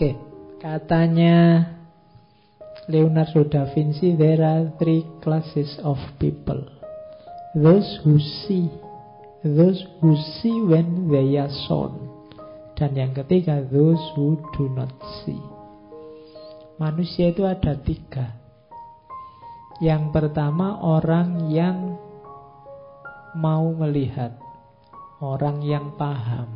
Oke, katanya Leonardo da Vinci, there are three classes of people. Those who see, those who see when they are shown. Dan yang ketiga, those who do not see. Manusia itu ada tiga. Yang pertama, orang yang mau melihat, orang yang paham.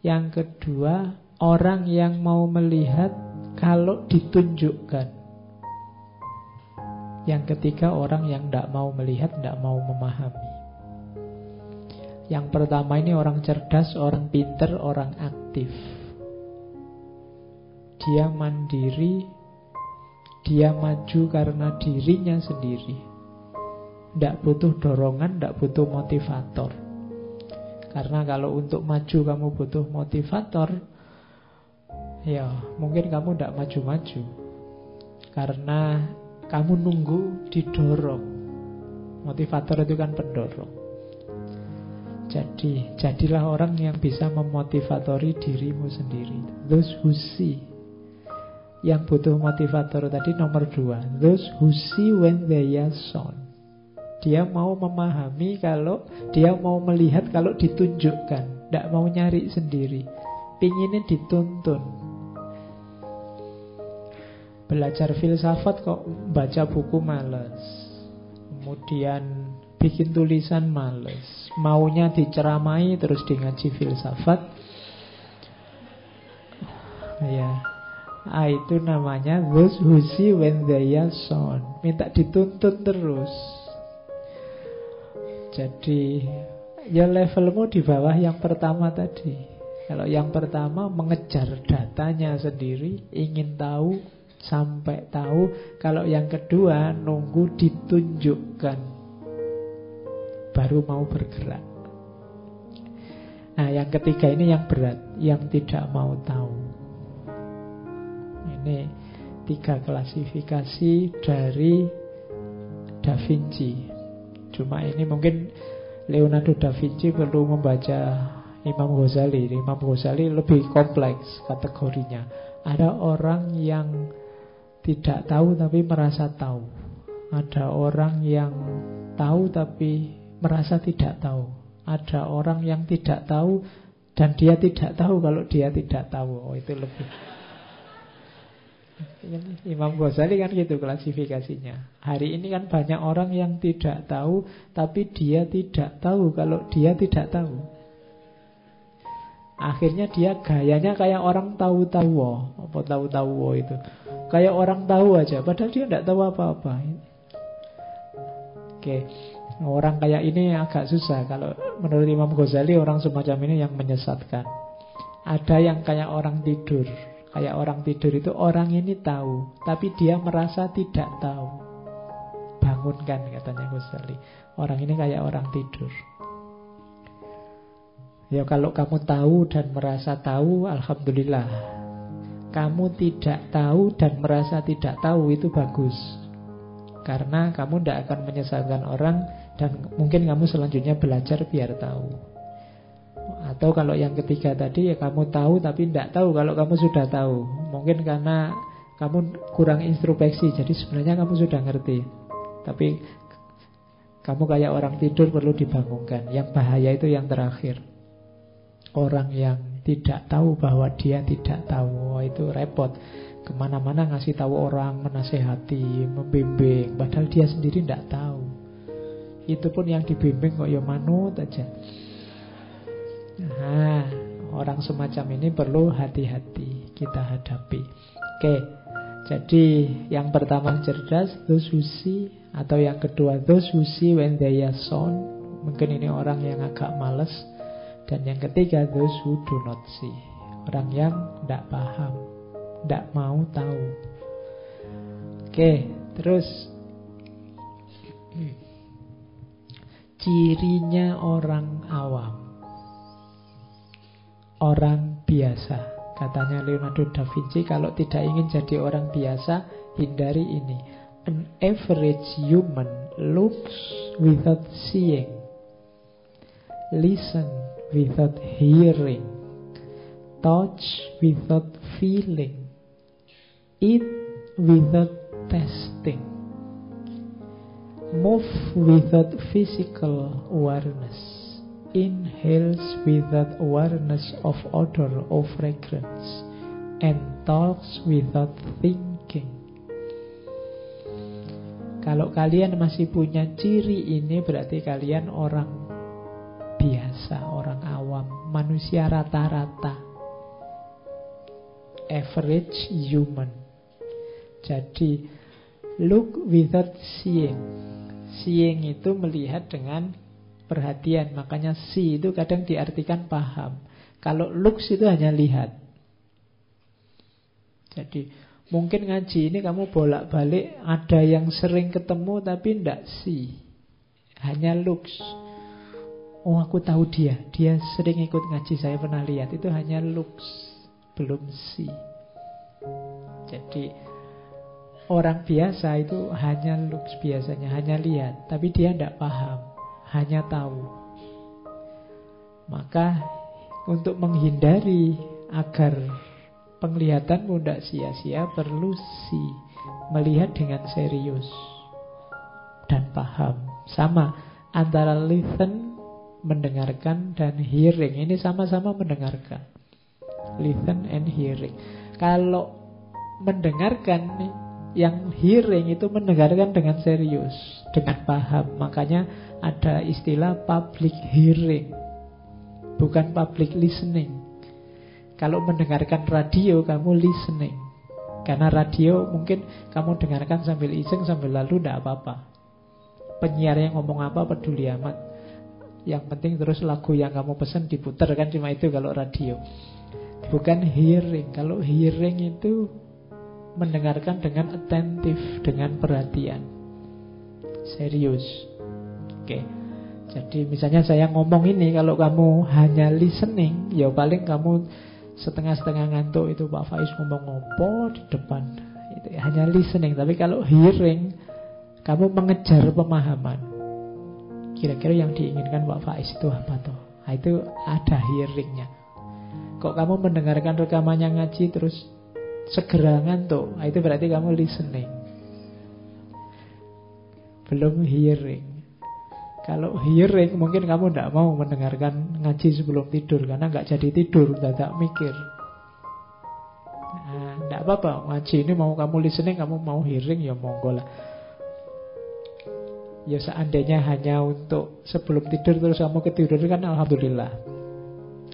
Yang kedua, orang yang mau melihat kalau ditunjukkan. Yang ketiga, orang yang tidak mau melihat, tidak mau memahami. Yang pertama ini orang cerdas, orang pinter, orang aktif. Dia mandiri, dia maju karena dirinya sendiri. Tidak butuh dorongan, tidak butuh motivator. Karena kalau untuk maju kamu butuh motivator, ya mungkin kamu tidak maju-maju. Karena kamu nunggu didorong. Motivator itu kan pendorong. Jadi, jadilah orang yang bisa memotivatori dirimu sendiri. Those who see. Yang butuh motivator tadi nomor dua. Those who see when they are shown. Dia mau memahami kalau dia mau melihat kalau ditunjukkan, tidak mau nyari sendiri. Pinginnya dituntun. Belajar filsafat kok baca buku males. Kemudian bikin tulisan males. Maunya diceramai terus di ngaji filsafat. Ya, Ah, itu namanya those who see when they are shown. Minta dituntun terus. Jadi ya levelmu di bawah yang pertama tadi. Kalau yang pertama mengejar datanya sendiri, ingin tahu sampai tahu. Kalau yang kedua nunggu ditunjukkan, baru mau bergerak. Nah yang ketiga ini yang berat, yang tidak mau tahu. Ini tiga klasifikasi dari Da Vinci Cuma ini mungkin Leonardo da Vinci perlu membaca Imam Ghazali. Imam Ghazali lebih kompleks kategorinya. Ada orang yang tidak tahu tapi merasa tahu. Ada orang yang tahu tapi merasa tidak tahu. Ada orang yang tidak tahu dan dia tidak tahu kalau dia tidak tahu. Oh, itu lebih Imam Ghazali kan gitu klasifikasinya. Hari ini kan banyak orang yang tidak tahu, tapi dia tidak tahu kalau dia tidak tahu. Akhirnya dia gayanya kayak orang tahu-tahu, apa tahu-tahu itu. Kayak orang tahu aja, padahal dia tidak tahu apa-apa. Oke, orang kayak ini agak susah. Kalau menurut Imam Ghazali orang semacam ini yang menyesatkan. Ada yang kayak orang tidur. Kayak orang tidur itu orang ini tahu, tapi dia merasa tidak tahu. Bangunkan katanya Ghazali. Orang ini kayak orang tidur. Ya kalau kamu tahu dan merasa tahu, alhamdulillah. Kamu tidak tahu dan merasa tidak tahu itu bagus. Karena kamu tidak akan menyesalkan orang dan mungkin kamu selanjutnya belajar biar tahu. Atau kalau yang ketiga tadi ya kamu tahu tapi tidak tahu kalau kamu sudah tahu. Mungkin karena kamu kurang introspeksi, jadi sebenarnya kamu sudah ngerti. Tapi kamu kayak orang tidur perlu dibangunkan. Yang bahaya itu yang terakhir. Orang yang tidak tahu bahwa dia tidak tahu, oh, itu repot. Ke mana-mana ngasih tahu orang, menasehati, membimbing, padahal dia sendiri tidak tahu. Itu pun yang dibimbing kok ya manut aja. Nah, orang semacam ini perlu hati-hati kita hadapi. Oke, jadi yang pertama cerdas, those who atau yang kedua those who see when. Mungkin ini orang yang agak males. Dan yang ketiga those who do not see, orang yang tidak paham, tidak mau tahu. Oke, terus cirinya orang awam orang biasa. Katanya Leonardo da Vinci, kalau tidak ingin jadi orang biasa, hindari ini. An average human looks without seeing, listen without hearing, touch without feeling, eat without tasting, move without physical awareness, inhales without awareness of odor or fragrance, and talks without thinking. Kalau kalian masih punya ciri ini berarti kalian orang biasa, orang manusia rata-rata. Average human. Jadi look without seeing. Seeing itu melihat dengan perhatian. Makanya see itu kadang diartikan paham. Kalau looks itu hanya lihat. Jadi mungkin ngaji ini kamu bolak-balik ada yang sering ketemu tapi tidak see. Hanya looks. Oh aku tahu dia, dia sering ikut ngaji saya pernah lihat. Itu hanya looks, belum see. Jadi orang biasa itu hanya looks biasanya, hanya lihat. Tapi dia tidak paham, hanya tahu. Maka untuk menghindari agar penglihatanmu tidak sia-sia perlu si melihat dengan serius dan paham sama antara listen mendengarkan dan hearing ini sama-sama mendengarkan listen and hearing kalau mendengarkan yang hearing itu mendengarkan dengan serius dengan paham makanya ada istilah public hearing bukan public listening kalau mendengarkan radio, kamu listening. Karena radio mungkin kamu dengarkan sambil iseng, sambil lalu, tidak apa-apa. Penyiar yang ngomong apa peduli amat. Yang penting terus lagu yang kamu pesen diputar kan cuma itu kalau radio. Bukan hearing. Kalau hearing itu mendengarkan dengan attentif, dengan perhatian. Serius. Oke. Jadi misalnya saya ngomong ini kalau kamu hanya listening, ya paling kamu setengah-setengah ngantuk itu Pak Faiz ngomong ngopo di depan itu hanya listening tapi kalau hearing kamu mengejar pemahaman kira-kira yang diinginkan Pak Faiz itu apa tuh nah, itu ada hearingnya. Kok kamu mendengarkan rekamannya ngaji terus segera ngantuk? Nah, itu berarti kamu listening. Belum hearing. Kalau hearing mungkin kamu tidak mau mendengarkan ngaji sebelum tidur karena nggak jadi tidur, tidak mikir. Nah, apa-apa ngaji ini mau kamu listening, kamu mau hearing ya monggo lah. Ya seandainya hanya untuk sebelum tidur terus kamu ketiduran kan alhamdulillah.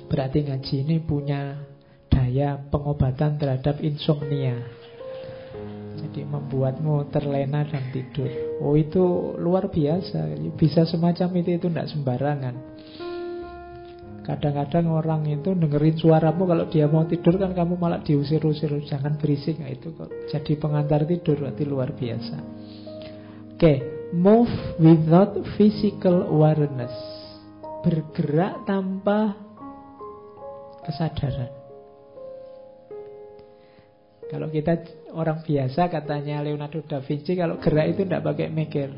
Berarti ngaji ini punya daya pengobatan terhadap insomnia. Jadi membuatmu terlena dan tidur. Oh itu luar biasa. Bisa semacam itu itu tidak sembarangan. Kadang-kadang orang itu dengerin suaramu kalau dia mau tidur kan kamu malah diusir-usir jangan berisik nah, itu kok jadi pengantar tidur berarti luar biasa. Oke. Move without physical awareness. Bergerak tanpa kesadaran. Kalau kita orang biasa katanya Leonardo da Vinci kalau gerak itu tidak pakai mikir.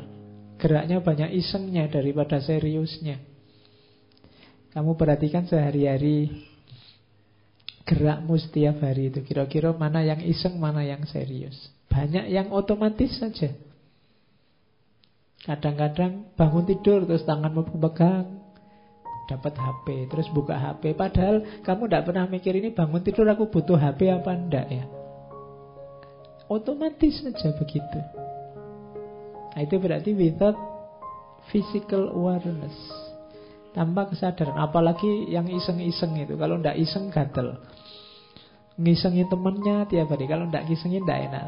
Geraknya banyak isengnya daripada seriusnya. Kamu perhatikan sehari-hari gerakmu setiap hari itu kira-kira mana yang iseng, mana yang serius. Banyak yang otomatis saja. Kadang-kadang bangun tidur terus tanganmu pegang dapat HP terus buka HP padahal kamu tidak pernah mikir ini bangun tidur aku butuh HP apa enggak ya Otomatis saja begitu. Nah, itu berarti without physical awareness. Tanpa kesadaran. Apalagi yang iseng-iseng itu. Kalau tidak iseng gatel. Ngisengin temennya tiap hari. Kalau tidak ngisengin tidak enak.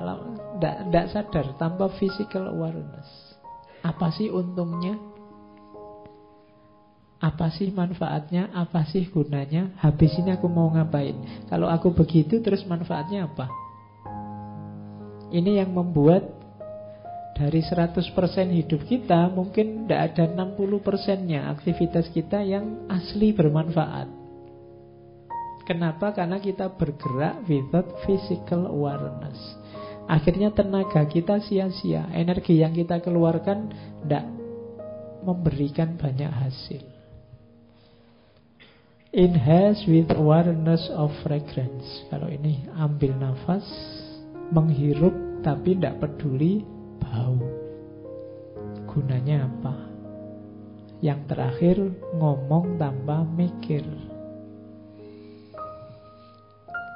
Tidak sadar. Tanpa physical awareness. Apa sih untungnya? Apa sih manfaatnya? Apa sih gunanya? Habis ini aku mau ngapain? Kalau aku begitu terus manfaatnya apa? Ini yang membuat dari 100% hidup kita mungkin tidak ada 60%-nya aktivitas kita yang asli bermanfaat. Kenapa? Karena kita bergerak without physical awareness. Akhirnya tenaga kita sia-sia, energi yang kita keluarkan tidak memberikan banyak hasil. Inhale with awareness of fragrance. Kalau ini ambil nafas, menghirup tapi tidak peduli bau. Gunanya apa? Yang terakhir ngomong tanpa mikir.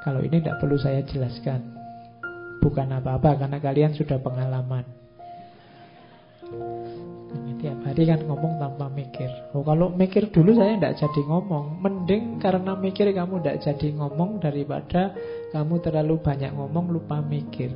Kalau ini tidak perlu saya jelaskan. Bukan apa-apa karena kalian sudah pengalaman. Tiap hari kan ngomong tanpa mikir. Oh, kalau mikir dulu saya tidak jadi ngomong. Mending karena mikir kamu tidak jadi ngomong daripada kamu terlalu banyak ngomong lupa mikir.